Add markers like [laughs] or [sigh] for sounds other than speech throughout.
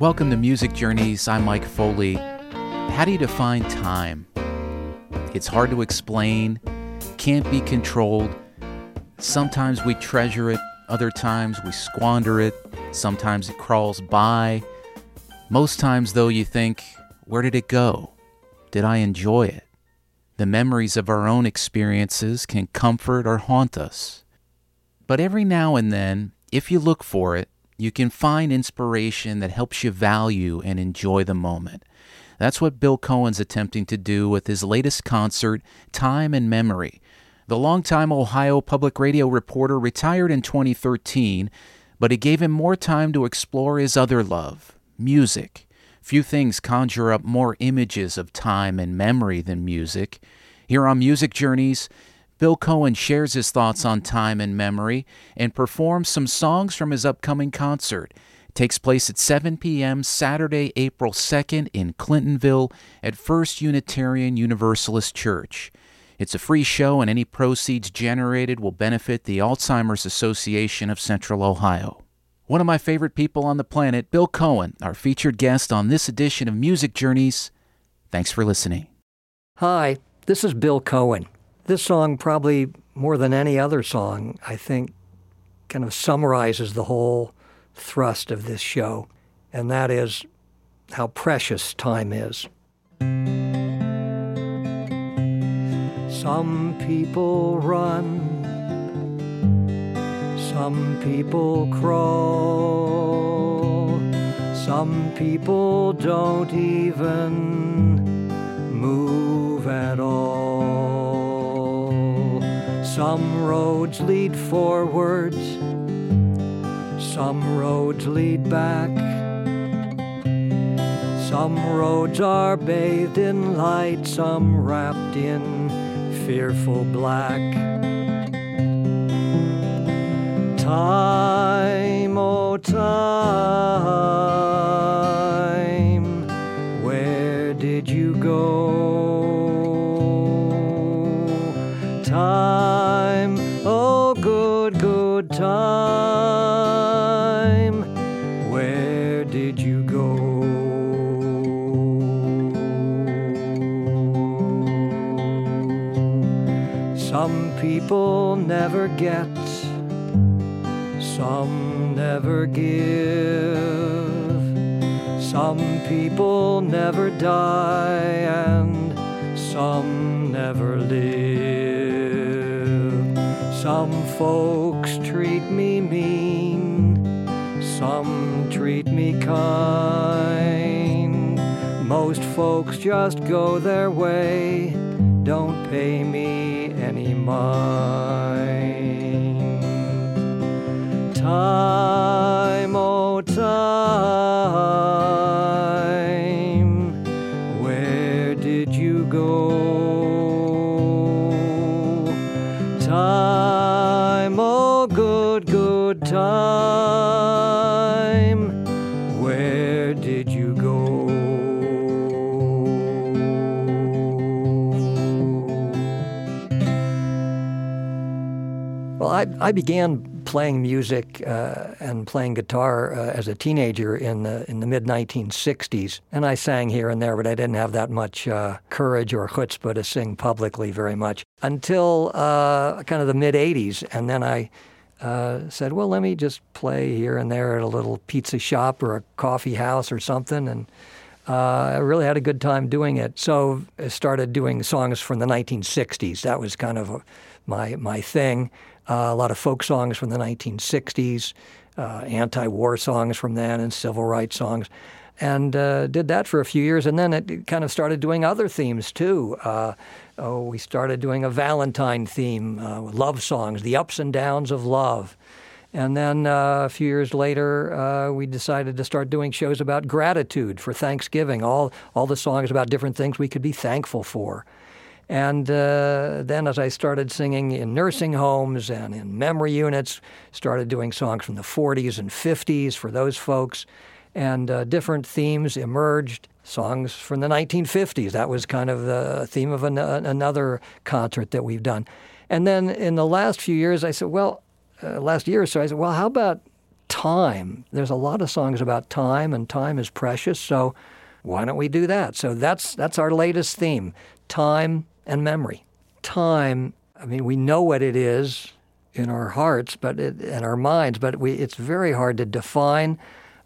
Welcome to Music Journeys. I'm Mike Foley. How do you define time? It's hard to explain, can't be controlled. Sometimes we treasure it, other times we squander it, sometimes it crawls by. Most times, though, you think, where did it go? Did I enjoy it? The memories of our own experiences can comfort or haunt us. But every now and then, if you look for it, you can find inspiration that helps you value and enjoy the moment. That's what Bill Cohen's attempting to do with his latest concert, Time and Memory. The longtime Ohio public radio reporter retired in 2013, but it gave him more time to explore his other love, music. Few things conjure up more images of time and memory than music. Here on Music Journeys, Bill Cohen shares his thoughts on time and memory and performs some songs from his upcoming concert. It takes place at 7 p.m. Saturday, April 2nd in Clintonville at First Unitarian Universalist Church. It's a free show, and any proceeds generated will benefit the Alzheimer's Association of Central Ohio. One of my favorite people on the planet, Bill Cohen, our featured guest on this edition of Music Journeys. Thanks for listening. Hi, this is Bill Cohen. This song, probably more than any other song, I think kind of summarizes the whole thrust of this show, and that is how precious time is. Some people run, some people crawl, some people don't even move at all. Some roads lead forwards, some roads lead back. Some roads are bathed in light, some wrapped in fearful black. Time, oh time, time, where did you go? Some people never get, some never give. Some people never die, and some never live. Some folks treat me mean, some treat me kind. Most folks just go their way, don't pay me any mind. Time, oh time, time, where did you go? Well, I, I began playing music uh, and playing guitar uh, as a teenager in the in the mid 1960s, and I sang here and there, but I didn't have that much uh, courage or chutzpah to sing publicly very much until uh, kind of the mid 80s, and then I. Uh, said, well, let me just play here and there at a little pizza shop or a coffee house or something, and uh, I really had a good time doing it. So I started doing songs from the 1960s. That was kind of a, my my thing. Uh, a lot of folk songs from the 1960s, uh, anti-war songs from then, and civil rights songs, and uh, did that for a few years. And then it kind of started doing other themes too. Oh, we started doing a Valentine theme, uh, love songs, the ups and downs of love. And then uh, a few years later, uh, we decided to start doing shows about gratitude for Thanksgiving. All all the songs about different things we could be thankful for. And uh, then, as I started singing in nursing homes and in memory units, started doing songs from the 40s and 50s for those folks, and uh, different themes emerged. Songs from the 1950s. That was kind of the theme of an, another concert that we've done. And then in the last few years, I said, well, uh, last year or so, I said, well, how about time. There's a lot of songs about time, and time is precious. So why don't we do that? So that's that's our latest theme: time and memory. Time. I mean, we know what it is in our hearts, but it, in our minds, but we, it's very hard to define.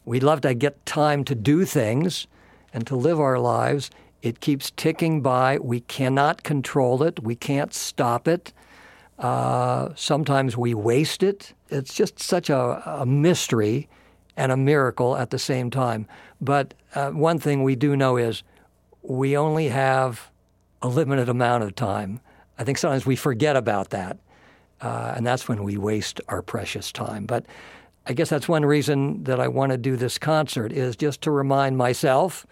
We love to get time to do things and to live our lives. It keeps ticking by. We cannot control it. We can't stop it. Uh, sometimes we waste it. It's just such a, a, mystery and a miracle at the same time. But uh, one thing we do know is we only have a limited amount of time. I think sometimes we forget about that. Uh, and that's when we waste our precious time. But I guess that's one reason that I want to do this concert is just to remind myself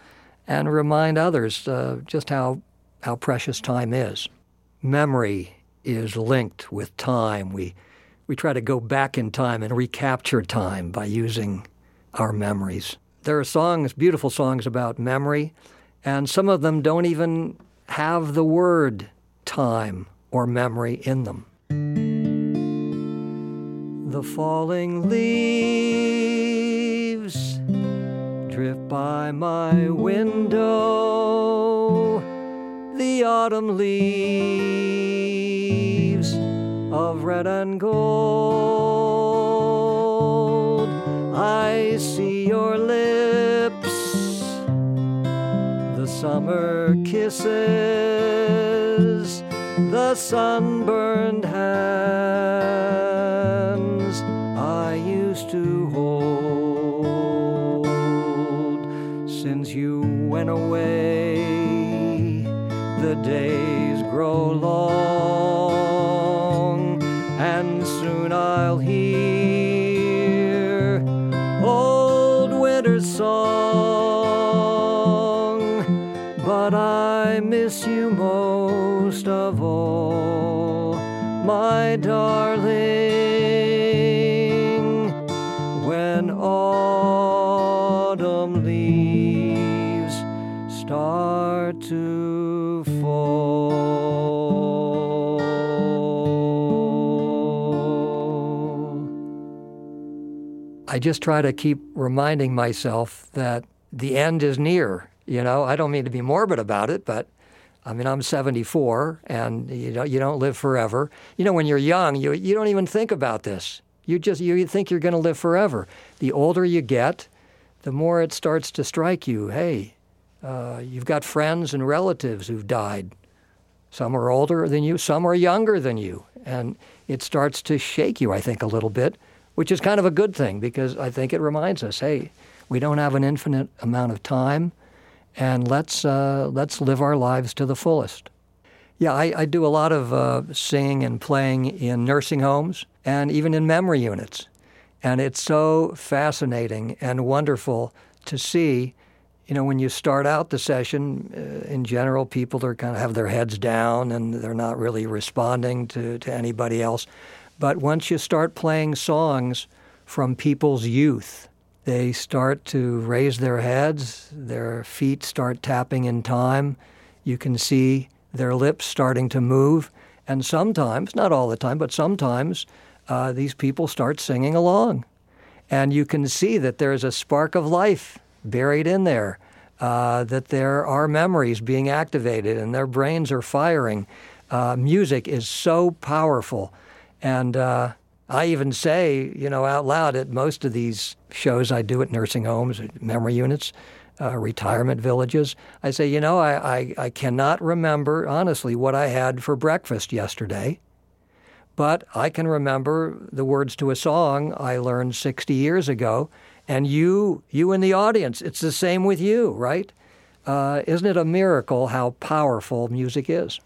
and remind others uh, just how how precious time is. Memory is linked with time. We we try to go back in time and recapture time by using our memories. There are songs, beautiful songs about memory, and some of them don't even have the word time or memory in them. The falling leaves drift by my window. The autumn leaves of red and gold. I see your lips, the summer kisses, the sunburned hands went away, the days grow long, and soon I'll hear old winter's song. But I miss you most of all, my darling. I just try to keep reminding myself that the end is near. You know, I don't mean to be morbid about it, but I mean, I'm 74, and you know, you don't live forever. You know, when you're young, you you don't even think about this. You just you think you're going to live forever. The older you get, the more it starts to strike you. Hey, uh, you've got friends and relatives who've died. Some are older than you, some are younger than you. And it starts to shake you, I think, a little bit, which is kind of a good thing because I think it reminds us hey, we don't have an infinite amount of time, and let's, uh, let's live our lives to the fullest. Yeah, I, I do a lot of uh, singing and playing in nursing homes and even in memory units. And it's so fascinating and wonderful to see you know, when you start out the session, uh, in general, people are kind of have their heads down and they're not really responding to, to anybody else. But once you start playing songs from people's youth, they start to raise their heads, their feet start tapping in time. You can see their lips starting to move. And sometimes, not all the time, but sometimes, uh, these people start singing along. And you can see that there's a spark of life buried in there, uh, that there are memories being activated and their brains are firing. Uh, music is so powerful. And uh, I even say, you know, out loud at most of these shows I do at nursing homes, memory units, uh, retirement villages, I say, you know, I, I, I cannot remember, honestly, what I had for breakfast yesterday but I can remember the words to a song I learned 60 years ago and you, you in the audience, it's the same with you, right? Uh, isn't it a miracle how powerful music is?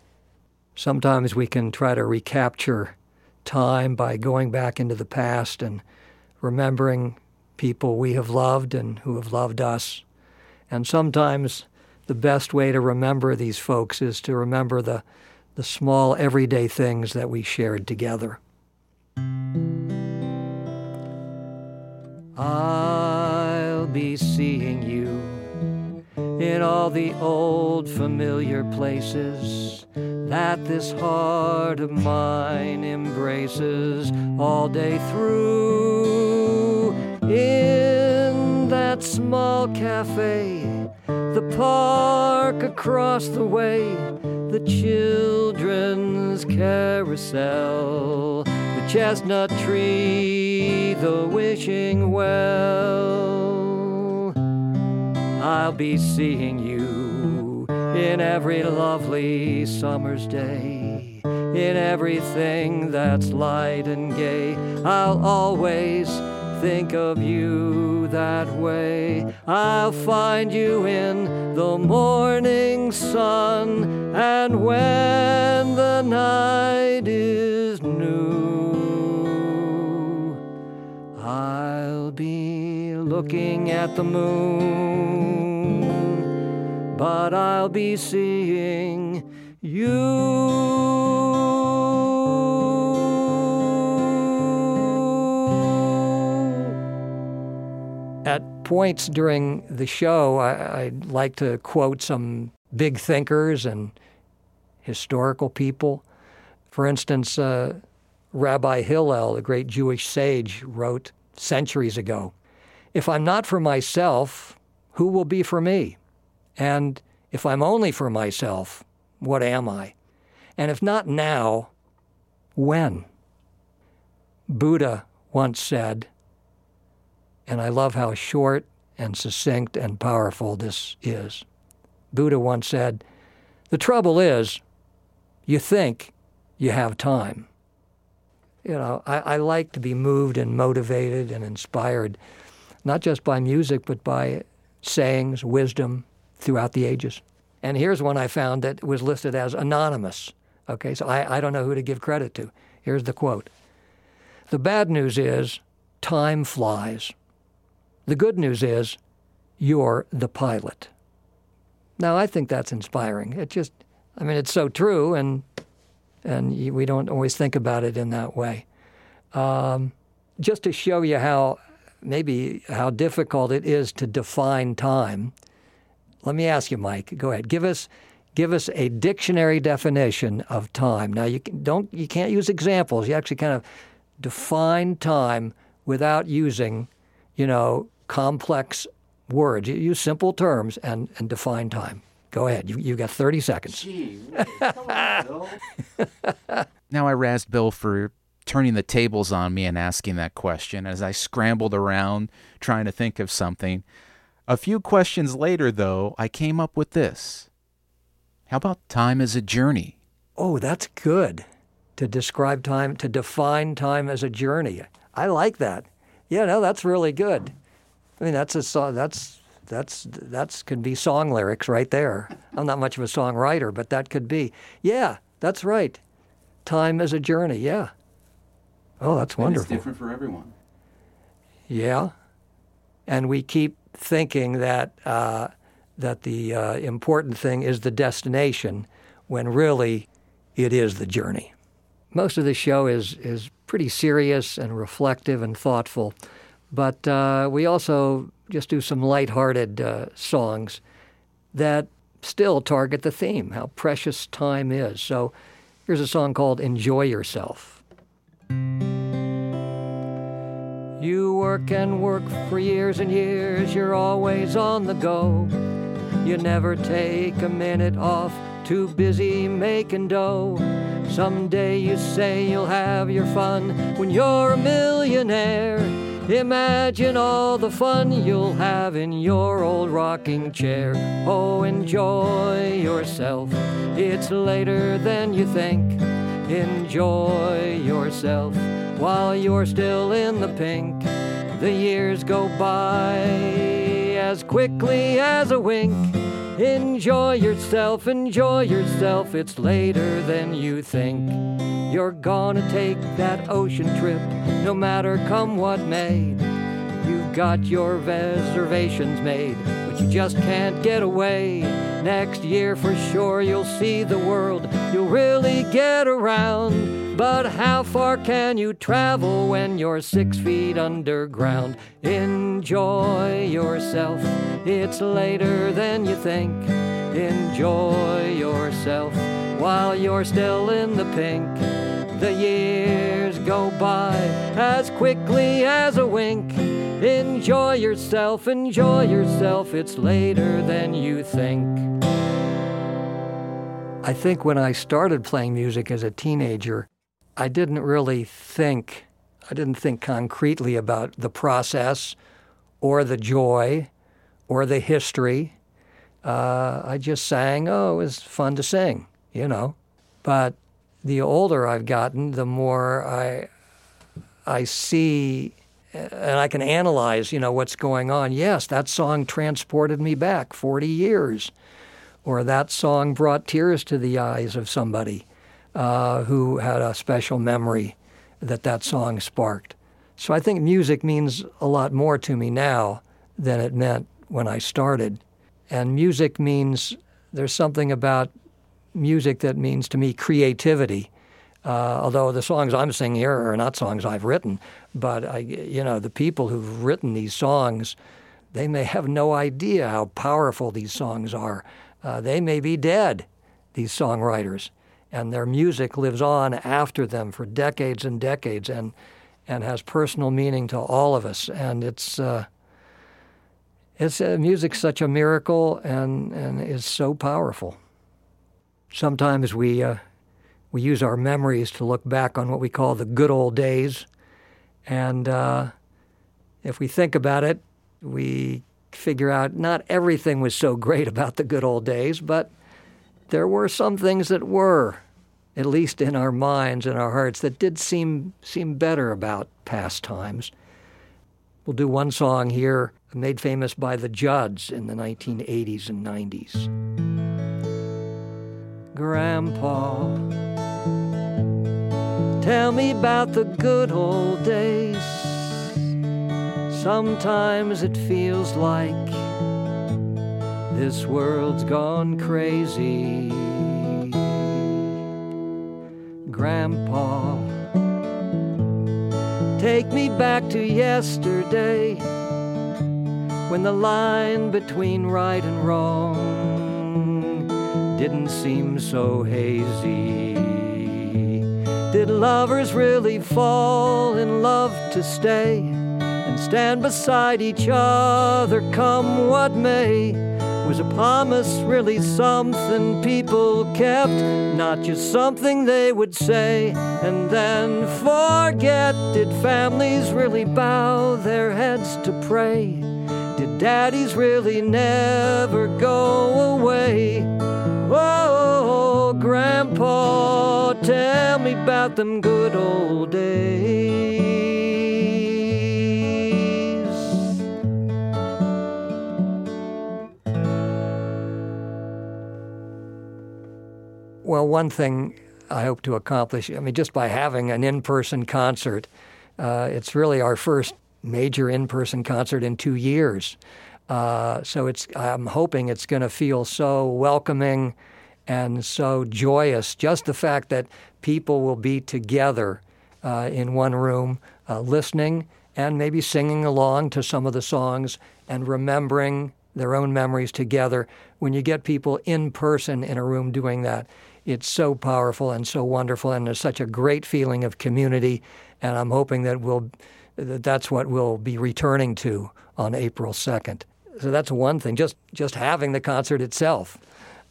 Sometimes we can try to recapture time by going back into the past and remembering people we have loved and who have loved us. And sometimes the best way to remember these folks is to remember the, the small everyday things that we shared together. I'll be seeing you in all the old familiar places that this heart of mine embraces all day through. In that small Cafe, the park across the way, the children's carousel, the chestnut tree, the wishing well. I'll be seeing you in every lovely summer's day, in everything that's light and gay. I'll always think of you that way. I'll find you in the morning sun, and when the night looking at the moon, but I'll be seeing you. At points during the show, I, I'd like to quote some big thinkers and historical people. For instance, uh, Rabbi Hillel, the great Jewish sage, wrote centuries ago If I'm not for myself, who will be for me? And if I'm only for myself, what am I? And if not now, when? Buddha once said, and I love how short and succinct and powerful this is. Buddha once said, The trouble is, you think you have time. You know, I, I, like to be moved and motivated and inspired, not just by music, but by sayings, wisdom throughout the ages. And here's one I found that was listed as anonymous. Okay, so I, I don't know who to give credit to. Here's the quote The bad news is time flies. The good news is you're the pilot. Now, I think that's inspiring. It just, I mean, it's so true, and and we don't always think about it in that way. Um, just to show you how maybe how difficult it is to define time, let me ask you, Mike. Go ahead. Give us give us a dictionary definition of time. Now you don't you can't use examples. You actually kind of define time without using, you know, complex words. You use simple terms and, and define time. Go ahead. You, you've got 30 seconds. Gee, come on, Bill. [laughs] now I razzed Bill for turning the tables on me and asking that question as I scrambled around trying to think of something. A few questions later, though, I came up with this. How about time as a journey? Oh, that's good. To describe time, to define time as a journey. I like that. Yeah, no, that's really good. I mean, that's a song. That's that's that's could be song lyrics right there. I'm not much of a songwriter, but that could be. Yeah, that's right. Time as a journey. Yeah. Oh, that's wonderful. it's different for everyone. Yeah, and we keep thinking that uh, that the uh, important thing is the destination, when really it is the journey. Most of the show is is pretty serious and reflective and thoughtful, but uh, we also just do some lighthearted uh, songs that still target the theme, how precious time is. So here's a song called Enjoy Yourself. Work and work for years and years, you're always on the go. You never take a minute off, too busy making dough. Someday you say you'll have your fun when you're a millionaire. Imagine all the fun you'll have in your old rocking chair. Oh, enjoy yourself. It's later than you think. Enjoy yourself while you're still in the pink. The years go by as quickly as a wink. Enjoy yourself, enjoy yourself. It's later than you think. You're gonna take that ocean trip, no matter come what may. You've got your reservations made, but you just can't get away. Next year, for sure, you'll see the world. You'll really get around. But how far can you travel when you're six feet underground? Enjoy yourself, it's later than you think. Enjoy yourself while you're still in the pink. The years go by as quickly as a wink. Enjoy yourself, enjoy yourself, it's later than you think. I think when I started playing music as a teenager, I didn't really think, I didn't think concretely about the process or the joy or the history. Uh, I just sang, oh, it was fun to sing, you know. But the older I've gotten, the more I, I see and I can analyze, you know, what's going on. Yes, that song transported me back 40 years or that song brought tears to the eyes of somebody uh, who had a special memory that that song sparked. So I think music means a lot more to me now than it meant when I started. And music means there's something about music that means to me creativity. Uh, although the songs I'm singing here are not songs I've written, but I, you know, the people who've written these songs, they may have no idea how powerful these songs are. Uh, they may be dead, these songwriters, and their music lives on after them for decades and decades and, and has personal meaning to all of us. And it's, uh, it's uh, music's such a miracle and, and is so powerful. Sometimes we, uh, we use our memories to look back on what we call the good old days. And uh, if we think about it, we figure out not everything was so [laughs] great about the good old days, but there were some things that were, at least in our minds and our hearts, that did seem seem better about past times. We'll do one song here made famous by the Judds in the 1980s and 90s. Grandpa, tell me about the good old days. Sometimes it feels like this world's gone crazy. Grandpa, take me back to yesterday when the line between right and wrong didn't seem so hazy. Did lovers really fall in love to stay? and stand beside each other, come what may. Was a promise really something people kept, not just something they would say and then forget? Did families really bow their heads to pray? Did daddies really never go away? Oh, Grandpa, tell me about them good old days. Well, one thing I hope to accomplish, I mean, just by having an in person concert, uh, it's really our first major in person concert in two years. Uh, so it's, I'm hoping it's going to feel so welcoming and so joyous. Just the fact that people will be together uh, in one room, uh, listening and maybe singing along to some of the songs and remembering their own memories together. When you get people in person in a room doing that, it's so powerful and so wonderful, and there's such a great feeling of community. And I'm hoping that we'll that that's what we'll be returning to on April 2nd. So that's one thing. Just just having the concert itself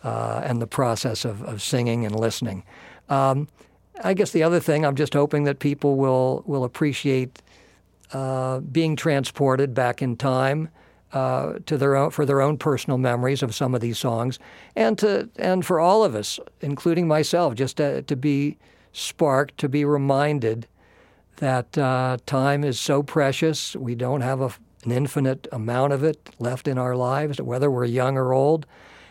uh, and the process of, of singing and listening. Um, I guess the other thing, I'm just hoping that people will will appreciate uh, being transported back in time uh, to their own for their own personal memories of some of these songs, and to and for all of us, including myself, just to, to be sparked, to be reminded that uh, time is so precious. We don't have a, an infinite amount of it left in our lives, whether we're young or old.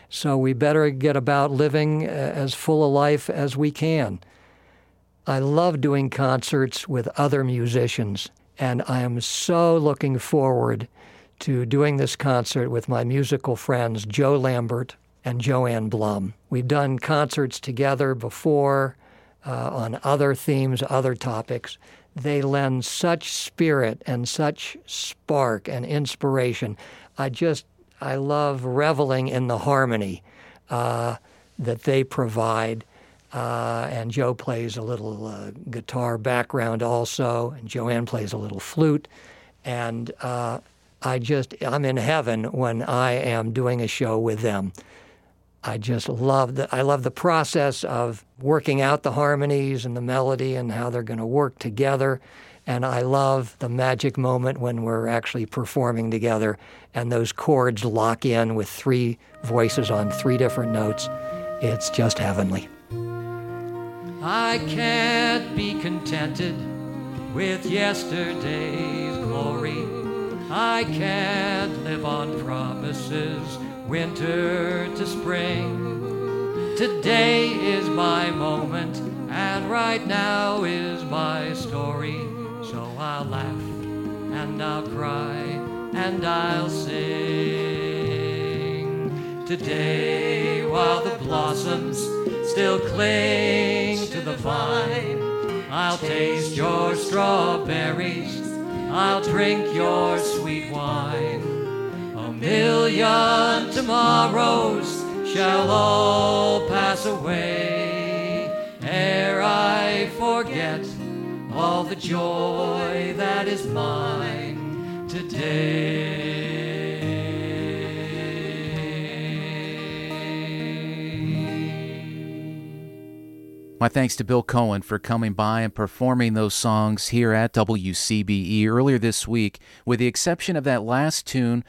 So we better get about living uh, as full a life as we can. I love doing concerts with other musicians, and I am so looking forward to doing this concert with my musical friends Joe Lambert and Joanne Blum. We've done concerts together before uh, on other themes, other topics. They lend such spirit and such spark and inspiration. I just, I love reveling in the harmony uh, that they provide. Uh, and Joe plays a little uh, guitar background also, and Joanne plays a little flute. And uh, I just, I'm in heaven when I am doing a show with them. I just love the, I love the process of working out the harmonies and the melody and how they're going to work together. And I love the magic moment when we're actually performing together and those chords lock in with three voices on three different notes. It's just heavenly. I can't be contented with yesterday's glory. I can't live on promises, winter to spring. Today is my moment, and right now is my story. So I'll laugh, and I'll cry, and I'll sing. Today, while the blossoms still cling to the vine. I'll taste your strawberries, I'll drink your sweet wine. A million tomorrows shall all pass away ere I forget all the joy that is mine today. My thanks to Bill Cohen for coming by and performing those songs here at WCBE earlier this week, with the exception of that last tune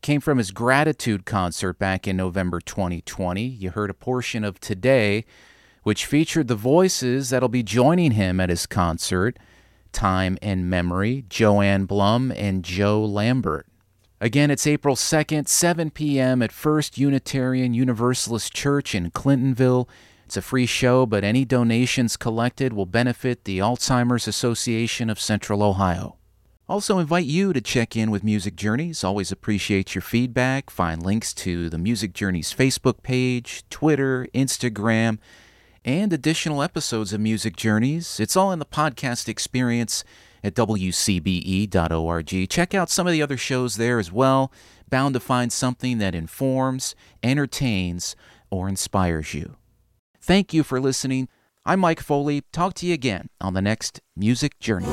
came from his gratitude concert back in November 2020. You heard a portion of Today, which featured the voices that'll be joining him at his concert, Time and Memory, Joanne Blum and Joe Lambert. Again, it's April 2nd, 7 p.m. at First Unitarian Universalist Church in Clintonville. It's a free show, but any donations collected will benefit the Alzheimer's Association of Central Ohio. Also, invite you to check in with Music Journeys. Always appreciate your feedback. Find links to the Music Journeys Facebook page, Twitter, Instagram, and additional episodes of Music Journeys. It's all in the podcast experience at wcbe.org. Check out some of the other shows there as well. Bound to find something that informs, entertains, or inspires you. Thank you for listening. I'm Mike Foley. Talk to you again on the next Music Journey.